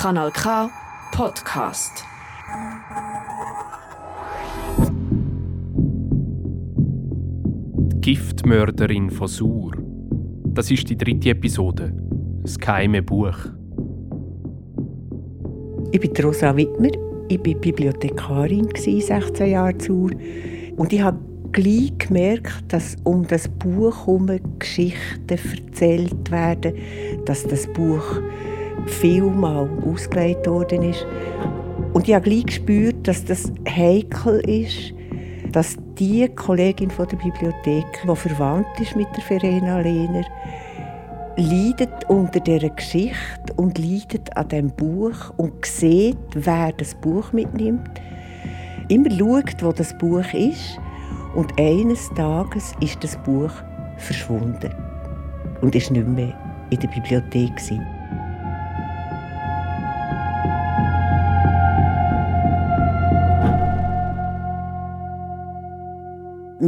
Kanal K Podcast. Die Giftmörderin von Sur. Das ist die dritte Episode. Das geheime Buch. Ich bin Rosa Wittmer. Ich war Bibliothekarin, 16 Jahre zu Sur. Und ich habe gleich gemerkt, dass um das Buch herum Geschichten erzählt werden, dass das Buch vielmal ausgelegt worden ist. Und ich habe gleich gespürt, dass das heikel ist, dass die Kollegin von der Bibliothek, die verwandt ist mit der Verena Lehner, leidet unter dieser Geschichte und leidet an diesem Buch und sieht, wer das Buch mitnimmt. Immer schaut, wo das Buch ist. Und eines Tages ist das Buch verschwunden und ist nicht mehr in der Bibliothek. Gewesen.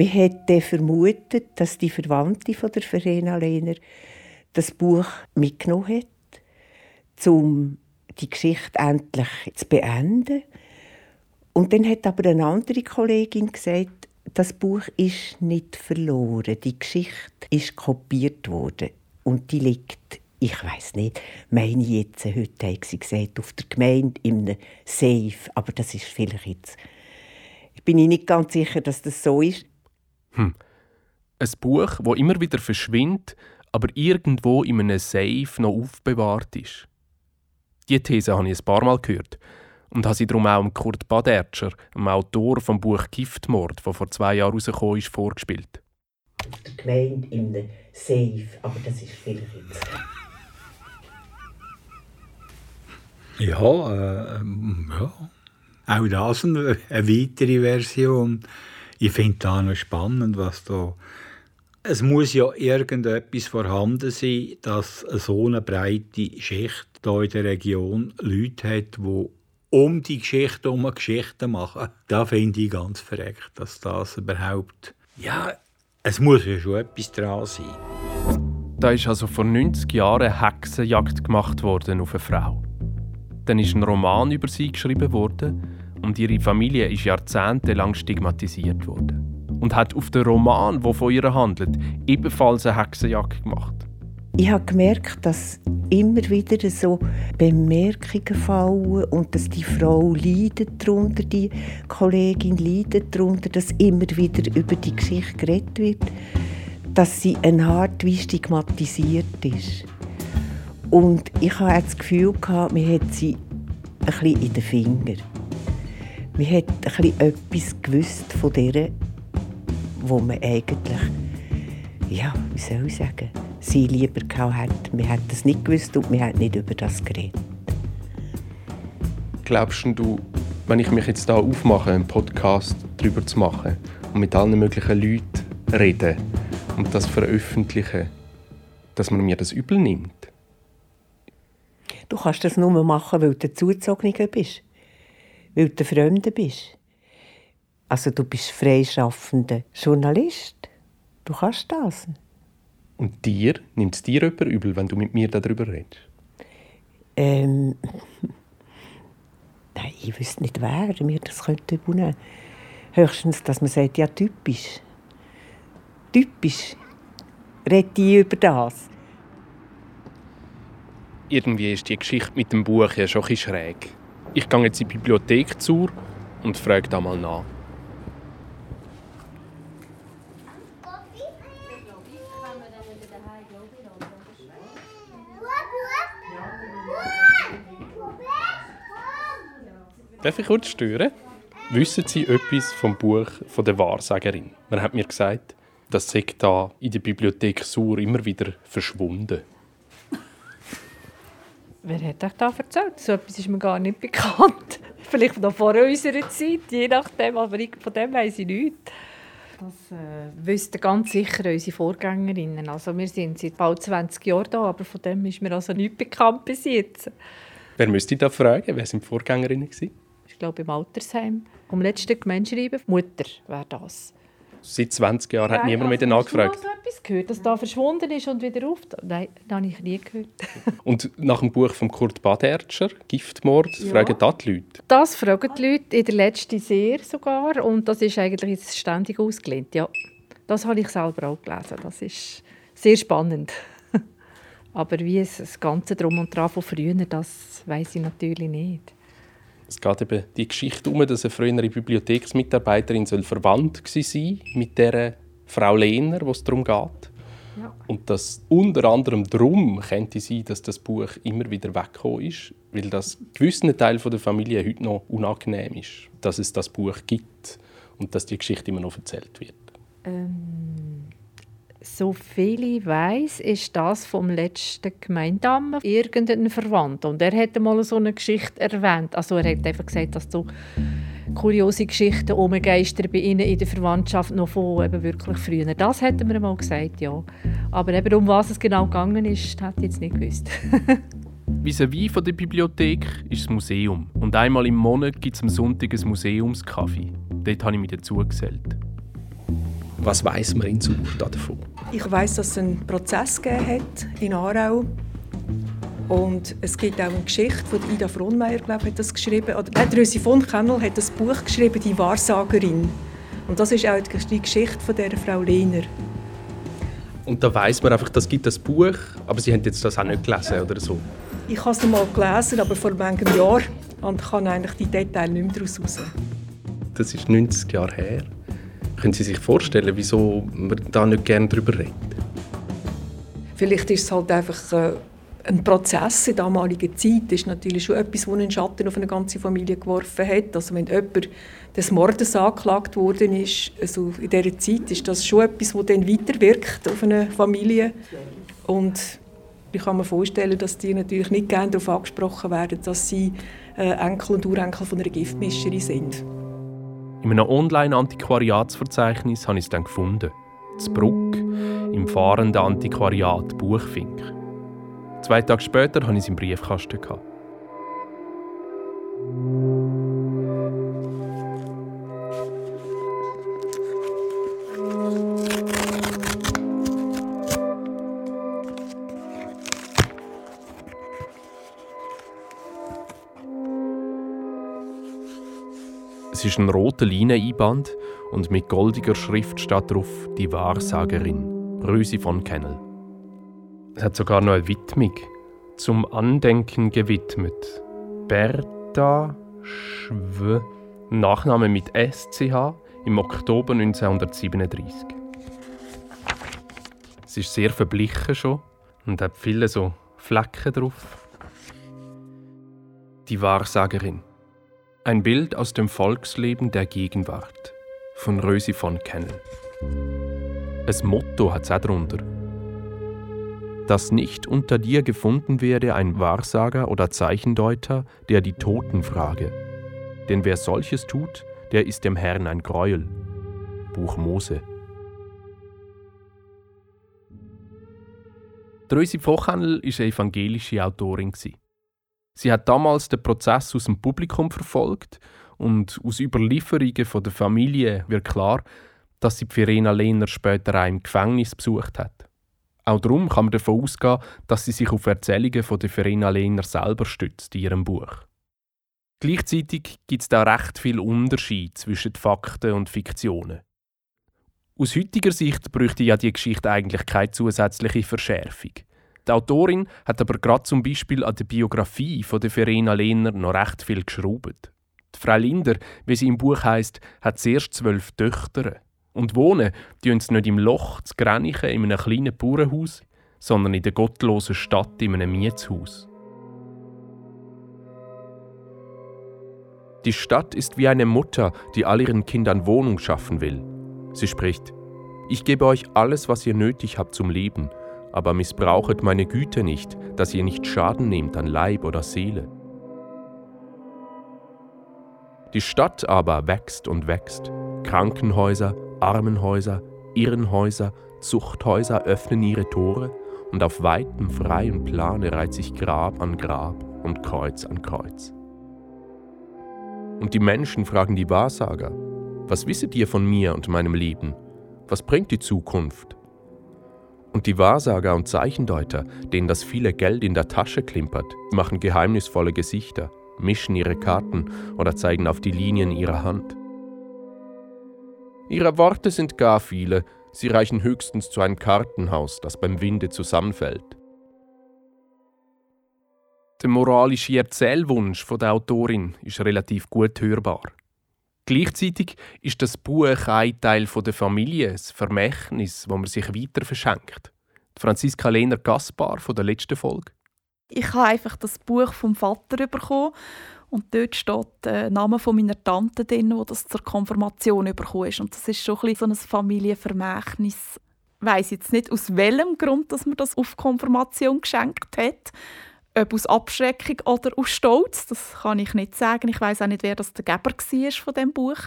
Man hätte vermutet, dass die Verwandte von der Verena Lehner das Buch mitgenommen hat, um die Geschichte endlich zu beenden. Und dann hat aber eine andere Kollegin gesagt, das Buch ist nicht verloren. Die Geschichte ist kopiert worden und die liegt, ich weiß nicht, meine jetzt heute hat sie gesagt, auf der Gemeinde in einem Safe, aber das ist vielleicht jetzt. Ich bin nicht ganz sicher, dass das so ist. Hm. Ein Buch, wo immer wieder verschwindet, aber irgendwo in einem Safe noch aufbewahrt ist. Diese These habe ich ein paar Mal gehört und habe sie darum auch Kurt Badertscher, dem Autor vom Buch Giftmord, das vor zwei Jahren rausgekommen ist, vorgespielt. Auf der Gemeinde in einem Safe, aber das ist vielleicht jetzt. Ja, äh, ja. Auch das eine, eine weitere Version. Ich finde das noch spannend, was da. Es muss ja irgendetwas vorhanden sein, dass so eine breite Schicht hier in der Region Leute hat, die um die Geschichte um Geschichten machen. Da finde ich ganz verreckt, dass das überhaupt. Ja, es muss ja schon etwas dran sein. Da ist also vor 90 Jahren eine Hexenjagd gemacht worden auf eine Frau. Dann ist ein Roman über sie geschrieben worden und ihre Familie ist jahrzehntelang stigmatisiert worden. Und hat auf den Roman, der von ihr handelt, ebenfalls eine Hexenjagd gemacht. Ich habe gemerkt, dass immer wieder so Bemerkungen fallen und dass die Frau leidet darunter, die Kollegin leidet darunter, dass immer wieder über die Geschichte geredet wird, dass sie eine Art wie stigmatisiert ist. Und ich hatte das Gefühl, man hat sie ein bisschen in den Fingern. Man hat ein bisschen etwas gewusst von der, wo man eigentlich, ja, wie soll ich sagen, sie lieber gehabt hat. Wir hätten es nicht gewusst und wir hätten nicht über das geredet. Glaubst du, wenn ich mich jetzt da aufmache, einen Podcast darüber zu machen und mit allen möglichen Leuten reden und das veröffentlichen, dass man mir das übel nimmt? Du kannst das nur machen, weil du Zugezogener bist. Weil du Fremde bist. Also du bist freischaffender Journalist. Du kannst das. Und dir? Nimmt es dir jemand übel, wenn du mit mir darüber redest? Ähm. Nein, ich wüsste nicht, wer mir das könnte übel Höchstens, dass man sagt, ja, typisch. Typisch. Rede ich über das. Irgendwie ist die Geschichte mit dem Buch ja schon ein schräg. Ich gehe jetzt in die Bibliothek zu und frage da mal nach. Darf ich kurz stören? Wissen Sie etwas vom Buch von der Wahrsagerin? Man hat mir gesagt, das sei da in der Bibliothek Sur immer wieder verschwunden. Wer hat euch da erzählt? So etwas ist mir gar nicht bekannt. Vielleicht noch vor unserer Zeit, je nachdem, aber von dem weiß ich nichts. Das äh, wüssten ganz sicher unsere Vorgängerinnen. Also wir sind seit bald 20 Jahren da, aber von dem ist mir also nichts bekannt bis jetzt. Wer müsste ich da fragen? Wer sind die Vorgängerinnen? Gewesen? Ich glaube im Altersheim. Am letzten Gemeinschreiben, Mutter wäre das. Seit 20 Jahren hat niemand mehr also, danach hast du mal gefragt. so etwas gehört, dass da verschwunden ist und wieder auf? Nein, das habe ich nie gehört. Und nach dem Buch von Kurt Badertscher, Giftmord, Ja. fragen da die Leute. Das fragen die Leute, in der letzten sehr sogar. Und das ist eigentlich ständig ausgelehnt. Ja, das habe ich selber auch gelesen. Das ist sehr spannend. Aber wie es das Ganze drum und dran von früher, das weiß ich natürlich nicht. Es geht eben die Geschichte um, dass eine frühere Bibliotheksmitarbeiterin soll verwandt gewesen sein mit der Frau Lehner, wo es darum geht. Ja. Und dass unter anderem darum könnte sein, dass das Buch immer wieder weggekommen ist, weil das gewissen Teil der Familie heute noch unangenehm ist, dass es das Buch gibt und dass die Geschichte immer noch erzählt wird. Ähm, so viel ich weiß, ist das vom letzten Gemeindamme irgendein Verwandter. Und er hat mal so eine Geschichte erwähnt. Also er hat einfach gesagt, dass so kuriose Geschichten umgeistern bei ihnen in der Verwandtschaft noch von eben wirklich früher. Das hätte mir mal gesagt, ja. Aber eben um was es genau gegangen ist, hat ich jetzt nicht gewusst. Vis-à-vis von der Bibliothek ist das Museum. Und einmal im Monat gibt es am Sonntag ein Museumskaffee. Dort habe ich mich dazugesellt. Was weiß man in Such davon? Ich weiß, dass es einen Prozess gegeben hat in Aarau. Und es gibt auch eine Geschichte von Ida Frohnmeier, glaube ich, hat das geschrieben. Oder nein, Rösi von Kennel hat das Buch geschrieben, «Die Wahrsagerin». Und das ist auch die Geschichte von der Frau Lehner. Und da weiß man einfach, das gibt das Buch, aber Sie haben jetzt das auch nicht gelesen oder so. Ich habe es mal gelesen, aber vor manchem Jahr. Und kann eigentlich die Details nicht mehr daraus raus. Das ist 90 Jahre her. Können Sie sich vorstellen, wieso man da nicht gerne drüber redet? Vielleicht ist es halt einfach äh, ein Prozess in damaliger Zeit. Ist natürlich schon etwas, das einen Schatten auf eine ganze Familie geworfen hat. Also wenn jemand des Mordes angeklagt worden ist, also in dieser Zeit, ist das schon etwas, das dann weiterwirkt auf eine Familie. Und ich kann mir vorstellen, dass die natürlich nicht gerne darauf angesprochen werden, dass sie äh, Enkel und Urenkel von einer Giftmischerin sind. In einem Online-Antiquariatsverzeichnis habe ich es dann gefunden. Z Bruck im fahrenden Antiquariat Buchfink. Zwei Tage später hatte ich es im Briefkasten. gehabt. Es ist ein roter Leineneinband und mit goldiger Schrift steht drauf «Die Wahrsagerin» Rösi von Kennel. Es hat sogar noch eine Widmung. Zum Andenken gewidmet. Bertha Schw. Nachname mit SCH im Oktober 1937. Es ist sehr verblichen schon und hat viele so Flecken drauf. Die Wahrsagerin. Ein Bild aus dem Volksleben der Gegenwart von Rösi von Kennel. Ein Motto hat es auch drunter. Dass nicht unter dir gefunden werde ein Wahrsager oder Zeichendeuter, der die Toten frage. Denn wer solches tut, der ist dem Herrn ein Gräuel. Buch Mose. Rösi Vochhandel war eine evangelische Autorin. Sie hat damals den Prozess aus dem Publikum verfolgt und aus Überlieferungen von der Familie wird klar, dass sie Verena Lehner später auch im Gefängnis besucht hat. Auch darum kann man davon ausgehen, dass sie sich auf Erzählungen von der Verena Lehner selber stützt in ihrem Buch. Gleichzeitig gibt es da recht viel Unterschied zwischen Fakten und Fiktionen. Aus heutiger Sicht bräuchte ja die Geschichte eigentlich keine zusätzliche Verschärfung. Die Autorin hat aber gerade zum Beispiel an der Biografie von der Verena Lehner noch recht viel geschraubt. Die Frau Linder, wie sie im Buch heißt, hat zuerst zwölf Töchter. Und wohnen tun sie nicht im Loch zu Grenichen in einem kleinen Bauernhaus, sondern in der gottlosen Stadt in einem Mietshaus. Die Stadt ist wie eine Mutter, die all ihren Kindern Wohnung schaffen will. Sie spricht: Ich gebe euch alles, was ihr nötig habt zum Leben, aber missbrauchet meine Güte nicht, dass ihr nicht Schaden nehmt an Leib oder Seele. Die Stadt aber wächst und wächst. Krankenhäuser, Armenhäuser, Irrenhäuser, Zuchthäuser öffnen ihre Tore und auf weitem freien Plane reiht sich Grab an Grab und Kreuz an Kreuz. Und die Menschen fragen die Wahrsager, was wisset ihr von mir und meinem Leben? Was bringt die Zukunft? Und die Wahrsager und Zeichendeuter, denen das viele Geld in der Tasche klimpert, machen geheimnisvolle Gesichter, mischen ihre Karten oder zeigen auf die Linien ihrer Hand. Ihre Worte sind gar viele, sie reichen höchstens zu einem Kartenhaus, das beim Winde zusammenfällt. Der moralische Erzählwunsch der Autorin ist relativ gut hörbar. Gleichzeitig ist das Buch ein Teil der Familie, ein Vermächtnis, wo man sich weiter verschenkt. Franziska Lehner Gaspar von der letzten Folge. Ich habe einfach das Buch vom Vater bekommen und dort steht der Name von meiner Tante drin, wo das zur Konfirmation bekommen ist. Und das ist schon ein, so ein Familienvermächtnis. Ich weiss jetzt nicht, aus welchem Grund dass man das auf Konfirmation geschenkt hat. Ob aus Abschreckung oder aus Stolz, das kann ich nicht sagen. Ich weiß auch nicht, wer das der Geber war von dem Buch.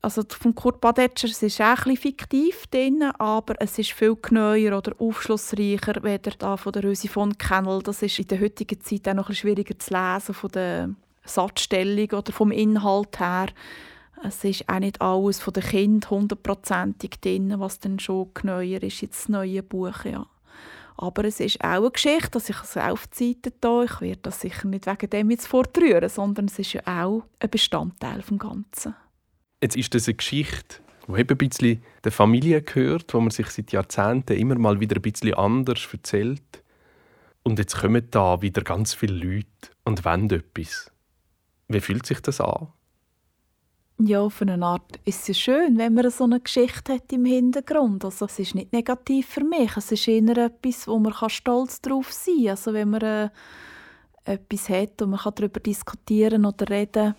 Also von Kurt Badetscher, es ist auch ein fiktiv drin, aber es ist viel genauer oder aufschlussreicher, weder da von der Rösi von Kennel. Das ist in der heutigen Zeit auch noch ein schwieriger zu lesen von der Satzstellung oder vom Inhalt her. Es ist auch nicht alles von den Kindern hundertprozentig drin, was dann schon genauer ist, jetzt das neue Buch, ja. Aber es ist auch eine Geschichte, dass ich es aufzeite hier. Ich werde das sicher nicht wegen dem jetzt fortrühren, sondern es ist ja auch ein Bestandteil des Ganzen. Jetzt ist das eine Geschichte, die eben ein bisschen der Familie gehört, wo man sich seit Jahrzehnten immer mal wieder ein bisschen anders erzählt. Und jetzt kommen da wieder ganz viele Leute und wollen etwas. Wie fühlt sich das an? Ja, auf eine Art ist es schön, wenn man so eine Geschichte hat im Hintergrund. Also es ist nicht negativ für mich, es ist eher etwas, wo man stolz darauf sein kann. Also wenn man äh, etwas hat und man kann darüber diskutieren oder reden,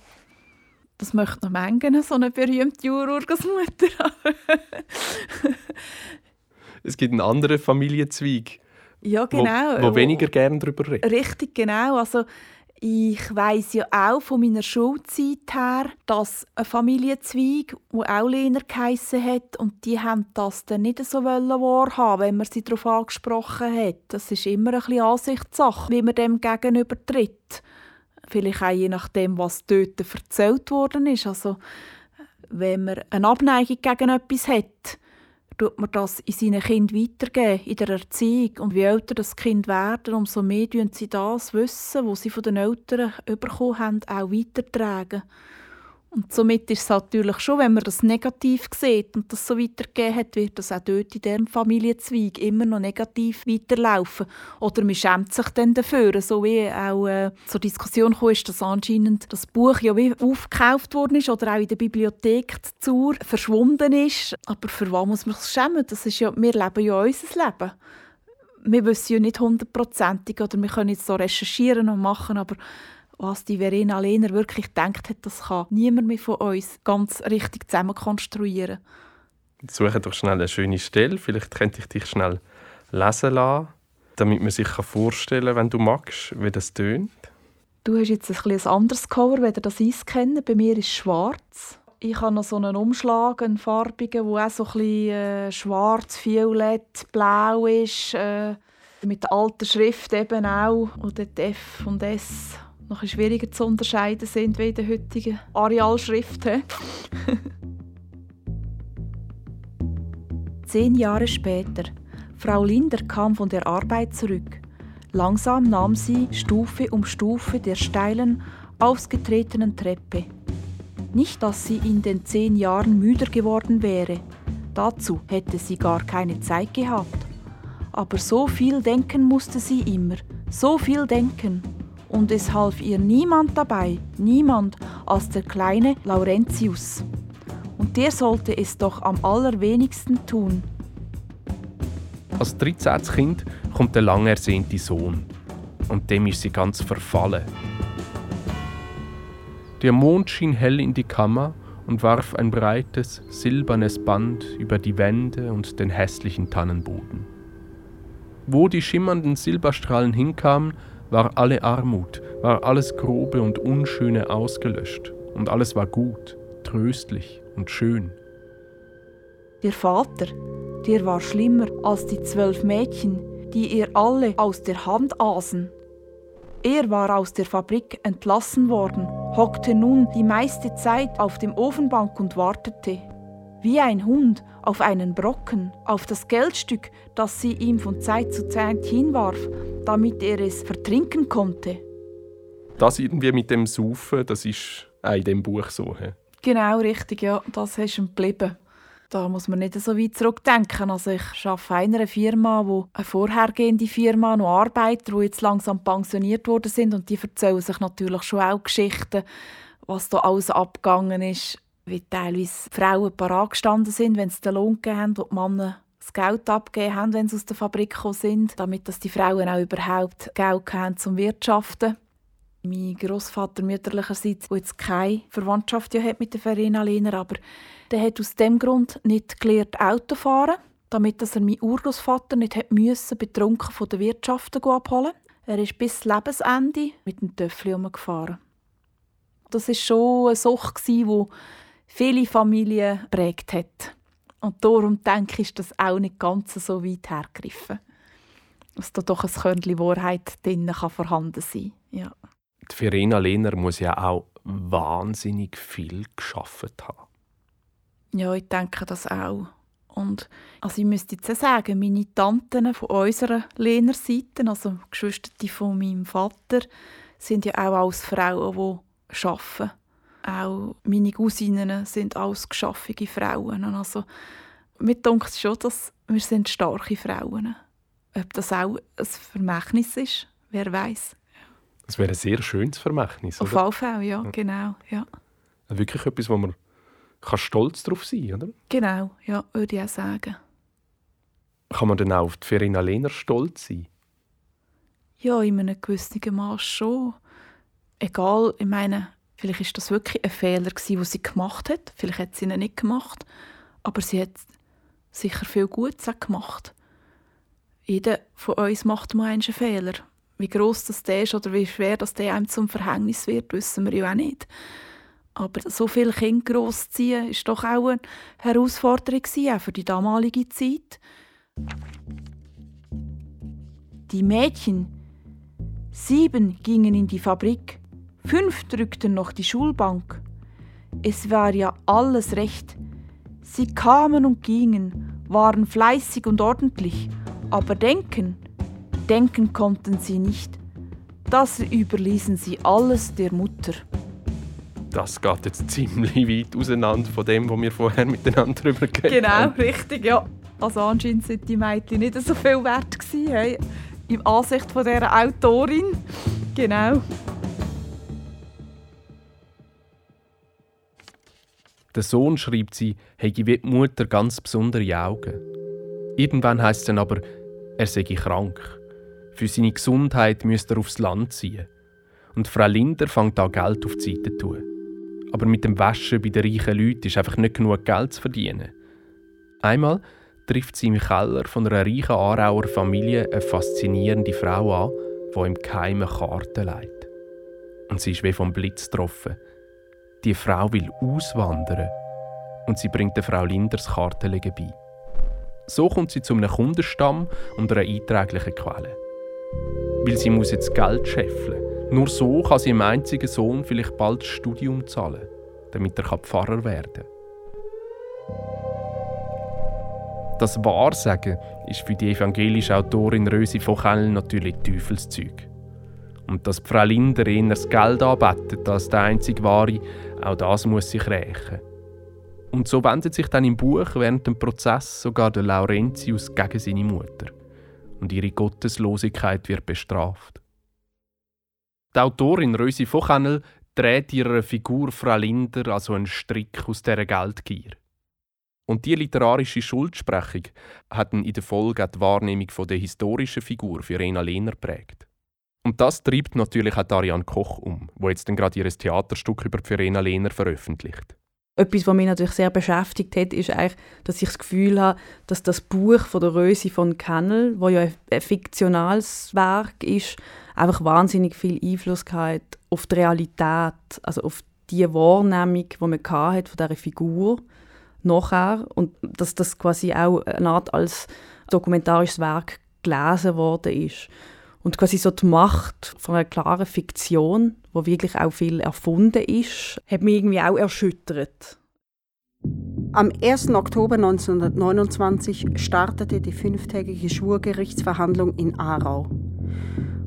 das möchte noch mengen, so eine berühmte Ururgroßmutter. es gibt einen anderen Familienzweig, ja, genau. wo, wo weniger gerne darüber reden. Richtig, genau. Also ich weiß ja auch von meiner Schulzeit her, dass ein Familienzweig, der auch Lehner geheissen hat, und die haben das dann nicht so wahrhaben, wenn man sie darauf angesprochen hat. Das ist immer ein bisschen Ansichtssache, wie man dem gegenüber tritt. Vielleicht auch je nachdem, was dort erzählt worden ist. Also, wenn man eine Abneigung gegen etwas hat, tut man das in seinen Kind weitergeben, in der Erziehung. Und wie älter das Kind werden, umso mehr tun sie das Wissen, das sie von den Eltern bekommen haben, auch weitertragen. Und somit ist es natürlich schon, wenn man das negativ sieht und das so weitergegeben hat, wird das auch dort in diesem Familienzweig immer noch negativ weiterlaufen. Oder man schämt sich dann dafür, so wie auch äh, zur Diskussion kam, ist, dass anscheinend das Buch ja wie aufgekauft worden ist oder auch in der Bibliothek zur verschwunden ist. Aber für was muss man sich schämen? Das ist ja, wir leben ja unser Leben. Wir wissen ja nicht hundertprozentig oder wir können jetzt so recherchieren und machen, aber was die Verena Lehner wirklich denkt hat, das kann niemand mehr von uns ganz richtig zusammen konstruieren. Suche doch schnell eine schöne Stelle. Vielleicht könnte ich dich schnell lesen lassen, damit man sich vorstellen kann, wenn du magst, wie das tönt. Du hast jetzt ein, ein anderes Cover, wenn ihr das Eis kennt. Bei mir ist es schwarz. Ich habe noch so einen Umschlag, einen farbigen, der auch so ein bisschen äh, schwarz, violett, blau ist. Äh, mit der alten Schrift eben auch. Und dort F und S noch schwieriger zu unterscheiden sind wie in der heutigen Arealschrift. Zehn Jahre später. Frau Linder kam von der Arbeit zurück. Langsam nahm sie Stufe um Stufe der steilen, ausgetretenen Treppe. Nicht, dass sie in den zehn Jahren müder geworden wäre. Dazu hätte sie gar keine Zeit gehabt. Aber so viel denken musste sie immer, so viel denken und es half ihr niemand dabei, niemand als der kleine Laurentius. Und der sollte es doch am allerwenigsten tun. Als 13. Kind kommt der lang ersehnte Sohn. Und dem ist sie ganz verfallen. Der Mond schien hell in die Kammer und warf ein breites, silbernes Band über die Wände und den hässlichen Tannenboden. Wo die schimmernden Silberstrahlen hinkamen, war alle Armut, war alles Grobe und Unschöne ausgelöscht und alles war gut, tröstlich und schön. Der Vater, der war schlimmer als die zwölf Mädchen, die ihr alle aus der Hand aßen. Er war aus der Fabrik entlassen worden, hockte nun die meiste Zeit auf dem Ofenbank und wartete. Wie ein Hund auf einen Brocken, auf das Geldstück, das sie ihm von Zeit zu Zeit hinwarf, damit er es vertrinken konnte. Das irgendwie mit dem Saufen, das ist auch in dem Buch so. He? Genau, richtig, ja. Das ist ihm geblieben. Da muss man nicht so weit zurückdenken. Also ich arbeite in einer Firma, wo eine vorhergehende Firma noch Arbeiter, die jetzt langsam pensioniert worden sind und die erzählen sich natürlich schon auch Geschichten, was da alles abgegangen ist, wie teilweise Frauen parat gestanden sind, wenn sie den Lohn gegeben haben und die Männer das Geld abgegeben haben, wenn sie aus der Fabrik gekommen sind, damit dass die Frauen auch überhaupt Geld haben zum Wirtschaften. Mein Großvater mütterlicherseits, der jetzt keine Verwandtschaft hat mit der Verena Lehner, aber der hat aus dem Grund nicht gelernt Auto fahren, damit dass er meinen Urgroßvater nicht hat müssen, betrunken von der Wirtschaft abholen. Er ist bis Lebensende mit dem Töffel gefahren. Das ist schon eine Sucht, die viele Familien prägt hat. Und darum denke ich, ist das auch nicht ganz so weit hergegriffen. Dass da doch ein Körnchen Wahrheit drin kann vorhanden sein ja. Die Verena Lehner muss ja auch wahnsinnig viel geschafft haben. Ja, ich denke das auch. Und also ich müsste jetzt sagen, meine Tanten von unserer Lehner Seite, also Geschwister von meinem Vater, sind ja auch als Frauen, die arbeiten. Auch meine Cousinen sind alles geschaffene Frauen. Also, mir denkt schon, dass wir sind starke Frauen Ob das auch ein Vermächtnis ist, wer weiß. Das wäre ein sehr schönes Vermächtnis. Auf jeden Fall, ja, genau. Ja. Wirklich etwas, wo man kann stolz darauf sein oder? Genau, ja, würde ich auch sagen. Kann man denn auch auf die Verena Lehner stolz sein? Ja, in einem gewissen Maß schon. Egal, ich meine, vielleicht ist das wirklich ein Fehler, den sie gemacht hat. Vielleicht hat sie ihn nicht gemacht. Aber sie hat sicher viel Gutes gemacht. Jeder von uns macht mal einen Fehler. Wie groß das ist oder wie schwer das einem zum Verhängnis wird, wissen wir ja auch nicht. Aber so viele Kinder großziehen ist doch auch eine Herausforderung auch für die damalige Zeit. Die Mädchen, sieben gingen in die Fabrik, fünf drückten noch die Schulbank. Es war ja alles recht. Sie kamen und gingen, waren fleißig und ordentlich, aber denken, denken konnten sie nicht. Das überließen sie alles der Mutter das geht jetzt ziemlich weit auseinander von dem, was wir vorher miteinander darüber geredet genau, haben. Genau, richtig, ja. Also anscheinend sind die Mädchen nicht so viel wert gewesen, hey, im Ansicht von dieser Autorin. Genau. Der Sohn schreibt sie, hätte wie die Mutter ganz besondere Augen. Irgendwann heißt es dann aber, er sei krank. Für seine Gesundheit müsste er aufs Land ziehen. Und Frau Linder fängt an, Geld auf die Seite zu tun. Aber mit dem Waschen bei den reichen Leuten ist einfach nicht genug Geld zu verdienen. Einmal trifft sie im Keller von einer reichen Aarauer Familie eine faszinierende Frau an, die im Geheimen Karten leitet. Und sie ist wie vom Blitz getroffen. Die Frau will auswandern und sie bringt der Frau Linders Kartenlegen bei. So kommt sie zu einem Kundenstamm und einer einträglichen Quelle. Weil sie muss jetzt Geld scheffeln nur so kann sie ihrem einzigen Sohn vielleicht bald das Studium zahlen, damit er Pfarrer werden kann. Das Wahrsagen ist für die evangelische Autorin Rösi von Kellen natürlich Teufelszeug. Und dass Frau Linder eher das Geld anbettet als der einzige Wahre, auch das muss sich rächen. Und so wendet sich dann im Buch während dem Prozess sogar der Laurentius gegen seine Mutter. Und ihre Gotteslosigkeit wird bestraft. Die Autorin Rösi Vochennel dreht ihrer Figur Frau Linder also einen Strick aus dieser Geldgier. Und die literarische Schuldsprechung hat in der Folge auch die Wahrnehmung der historischen Figur für Rena Lehner prägt. Und das treibt natürlich auch Ariane Koch um, wo jetzt gerade ihr Theaterstück über Verena Lehner veröffentlicht. Etwas, was mich natürlich sehr beschäftigt hat, ist eigentlich, dass ich das Gefühl habe, dass das Buch von der Rösi von Kennel, wo ja ein fiktionales Werk ist, einfach wahnsinnig viel Einfluss gehabt auf die Realität, also auf die Wahrnehmung, die man hat von dieser Figur nachher und dass das quasi auch eine Art als dokumentarisches Werk gelesen worden ist. Und quasi so die Macht von einer klaren Fiktion, wo wirklich auch viel erfunden ist, hat mich irgendwie auch erschüttert. Am 1. Oktober 1929 startete die fünftägige Schwurgerichtsverhandlung in Aarau.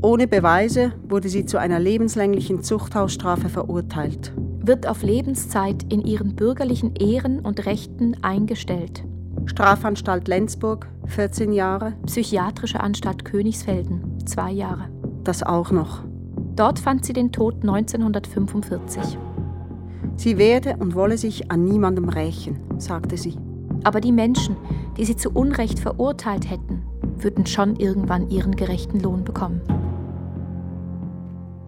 Ohne Beweise wurde sie zu einer lebenslänglichen Zuchthausstrafe verurteilt. Wird auf Lebenszeit in ihren bürgerlichen Ehren und Rechten eingestellt. Strafanstalt Lenzburg, 14 Jahre. Psychiatrische Anstalt Königsfelden, zwei Jahre. Das auch noch. Dort fand sie den Tod 1945. Sie werde und wolle sich an niemandem rächen, sagte sie. Aber die Menschen, die sie zu Unrecht verurteilt hätten, würden schon irgendwann ihren gerechten Lohn bekommen.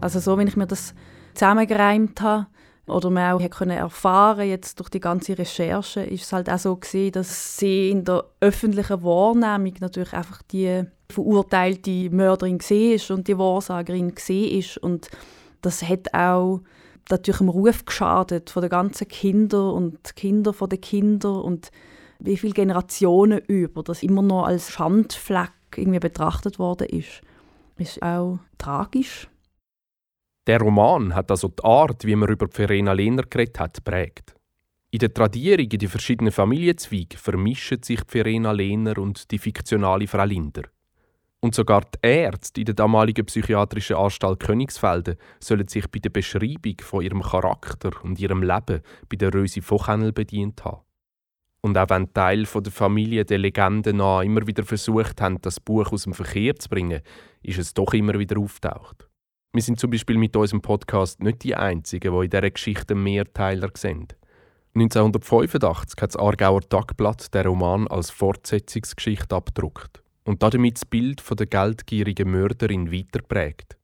Also so, wenn ich mir das zusammengereimt habe oder man auch können erfahren jetzt durch die ganze Recherche, ist es halt auch so gewesen, dass sie in der öffentlichen Wahrnehmung natürlich einfach die verurteilte Mörderin war und die Wahrsagerin war und das hat auch natürlich im Ruf geschadet von den ganzen Kindern und Kinder von den Kindern und wie viele Generationen über das immer noch als Schandfleck irgendwie betrachtet worden ist, ist auch tragisch. Der Roman hat also die Art, wie man über Verena Lehner geredet hat, prägt. In der Tradierung in die verschiedenen Familienzweige vermischen sich Verena Lehner und die fiktionale Frau Linder. Und sogar die Ärzte in der damaligen psychiatrischen Anstalt Königsfelden sollen sich bei der Beschreibung von ihrem Charakter und ihrem Leben bei der Rösi Vochennel bedient haben. Und auch wenn Teil der Familie der Legende nach immer wieder versucht haben, das Buch aus dem Verkehr zu bringen, ist es doch immer wieder auftaucht. Wir sind zum Beispiel mit unserem Podcast nicht die Einzigen, die in dieser Geschichte Mehrteiler sehen. 1985 hat das Aargauer Tagblatt den Roman als Fortsetzungsgeschichte abgedruckt und damit das Bild von der geldgierigen Mörderin weiterprägt.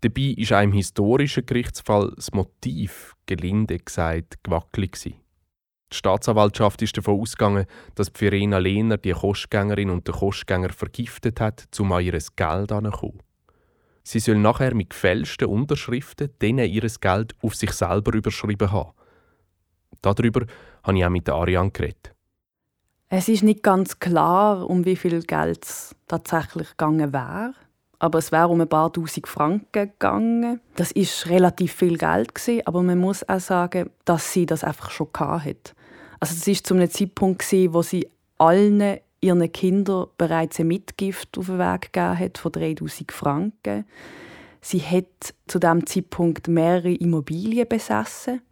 Dabei ist im historischen Gerichtsfall das Motiv, gelinde gesagt, gewackelig. Die Staatsanwaltschaft ist davon ausgegangen, dass Verena Lehner die Kostgängerin und den Kostgänger vergiftet hat, um an ihr Geld anzukommen. Sie soll nachher mit gefälschten Unterschriften denen ihr Geld auf sich selber überschrieben haben. Darüber habe ich auch mit Ariane geredet. Es ist nicht ganz klar, um wie viel Geld es tatsächlich gegangen wäre. Aber es wäre um ein paar tausend Franken gegangen. Das ist relativ viel Geld gewesen, aber man muss auch sagen, dass sie das einfach schon hatte. Also es ist zu einem Zeitpunkt gewesen, wo sie allen ihren Kindern bereits ein Mitgift auf den Weg gegeben hat von 3000 Franken. Sie hat zu diesem Zeitpunkt mehrere Immobilien besessen,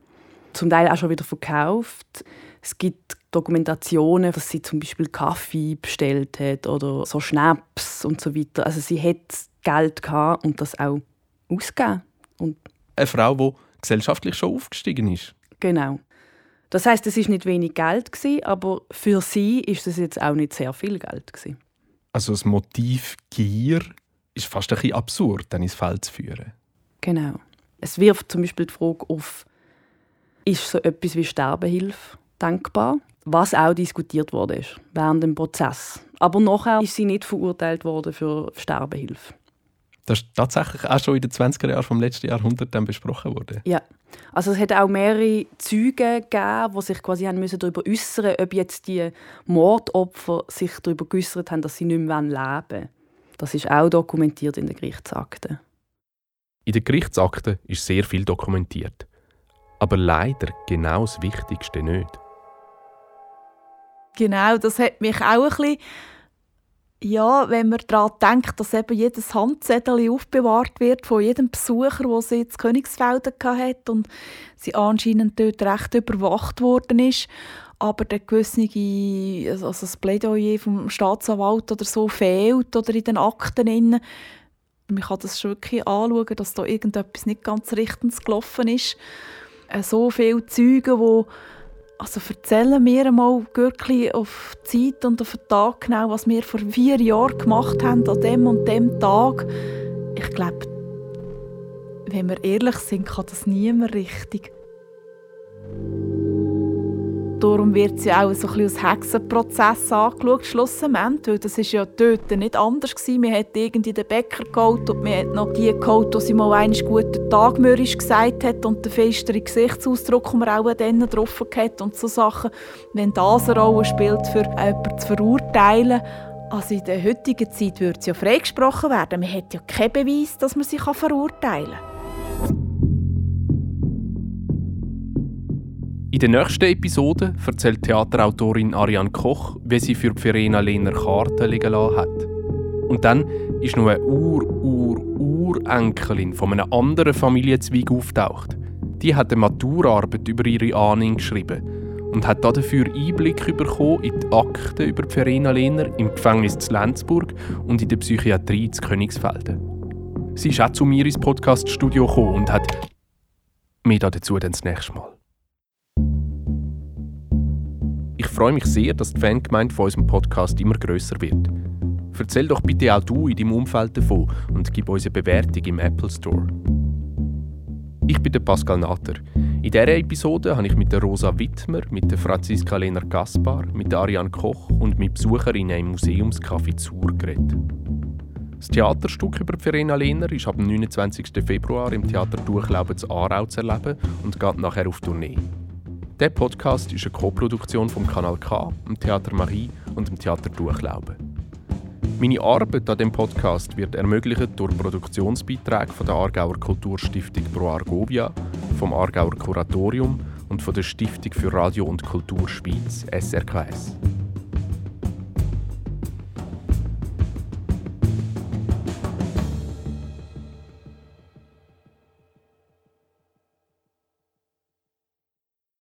zum Teil auch schon wieder verkauft. Es gibt Dokumentationen, dass sie zum Beispiel Kaffee bestellt hat oder so Schnaps und so weiter. Also sie hat Geld gehabt und das auch ausgegeben. Und Eine Frau, die gesellschaftlich schon aufgestiegen ist. Genau. Das heißt, es ist nicht wenig Geld gewesen, aber für sie ist es jetzt auch nicht sehr viel Geld gewesen. Also das Motiv Gier ist fast ein bisschen absurd, dann ins Feld zu führen. Genau. Es wirft zum Beispiel die Frage auf, ist so etwas wie Sterbehilfe denkbar? Was auch diskutiert wurde während dem Prozess. Aber nachher ist sie nicht verurteilt worden für Sterbehilfe. Das ist tatsächlich auch schon in den 20er Jahren vom letzten Jahrhundert dann besprochen worden. Ja. Also es hat auch mehrere Zeugen gegeben, die sich quasi haben müssen darüber äußern ob jetzt die Mordopfer sich darüber geäußert haben, dass sie nicht mehr leben wollen. Das ist auch dokumentiert in den Gerichtsakten. In den Gerichtsakten ist sehr viel dokumentiert. Aber leider genau das Wichtigste nicht. Genau, das hat mich auch ein bisschen ja, wenn man daran denkt, dass eben jedes Handzettel aufbewahrt wird von jedem Besucher, der sie jetzt Königsfelden hatte und sie anscheinend dort recht überwacht worden ist, aber der gewisse, also das Plädoyer vom Staatsanwalt oder so fehlt oder in den Akten innen. Man kann das schon wirklich anschauen, dass da irgendetwas nicht ganz richtig gelaufen ist. Äh, so viele Zeugen, die also erzählen mir mal wirklich auf die Zeit und auf den Tag genau, was wir vor vier Jahren gemacht haben, an dem und dem Tag. Ich glaube, wenn wir ehrlich sind, kann das niemand richtig. Darum wird sie auch so ein bisschen als Hexenprozess angeschaut, schlussendlich. Weil das war ja dort nicht anders. Gewesen. Man hat irgendwie den Bäcker geholt und man hat noch die geholt, die sie mal einen guten Tag mürrisch gesagt hat und den festeren Gesichtsausdruck, den man auch dann drauf hat und so Sachen. Wenn das eine Rolle spielt, für jemanden zu verurteilen, also in der heutigen Zeit würde sie ja freigesprochen werden. Man hat ja keinen Beweis, dass man sie verurteilen kann. In der nächsten Episode erzählt Theaterautorin Ariane Koch, wie sie für Verena Lehner Karten legen lassen hat. Und dann ist noch eine Ur-Ur-Urenkelin von einem anderen Familienzweig auftaucht. Die hat eine Maturarbeit über ihre Ahnen geschrieben und hat dafür Einblick bekommen in die Akten über Verena Lehner im Gefängnis zu Lenzburg und in der Psychiatrie zu Königsfelden. Sie ist auch zu mir ins Podcaststudio gekommen und hat mehr dazu dann das nächste Mal. Ich freue mich sehr, dass die Fangemeinde von unserem Podcast immer größer wird. Erzähl doch bitte auch du in deinem Umfeld davon und gib uns eine Bewertung im Apple Store. Ich bin der Pascal Natter. In dieser Episode habe ich mit der Rosa Wittmer, mit der Franziska Lehner Gaspar, mit der Ariane Koch und mit Besucherinnen im Museumscafé Zur geredet. Das Theaterstück über Verena Lehner ist ab dem 29. Februar im Theater Durchlauben zu Aarau zu erleben und geht nachher auf Tournee. Der Podcast ist eine Co-Produktion vom Kanal K, dem Theater Marie und dem Theater Durchlauben. Meine Arbeit an dem Podcast wird ermöglicht durch Produktionsbeiträge von der Aargauer Kulturstiftung Pro Argovia, vom Aargauer Kuratorium und von der Stiftung für Radio und Kultur Schweiz SRKS.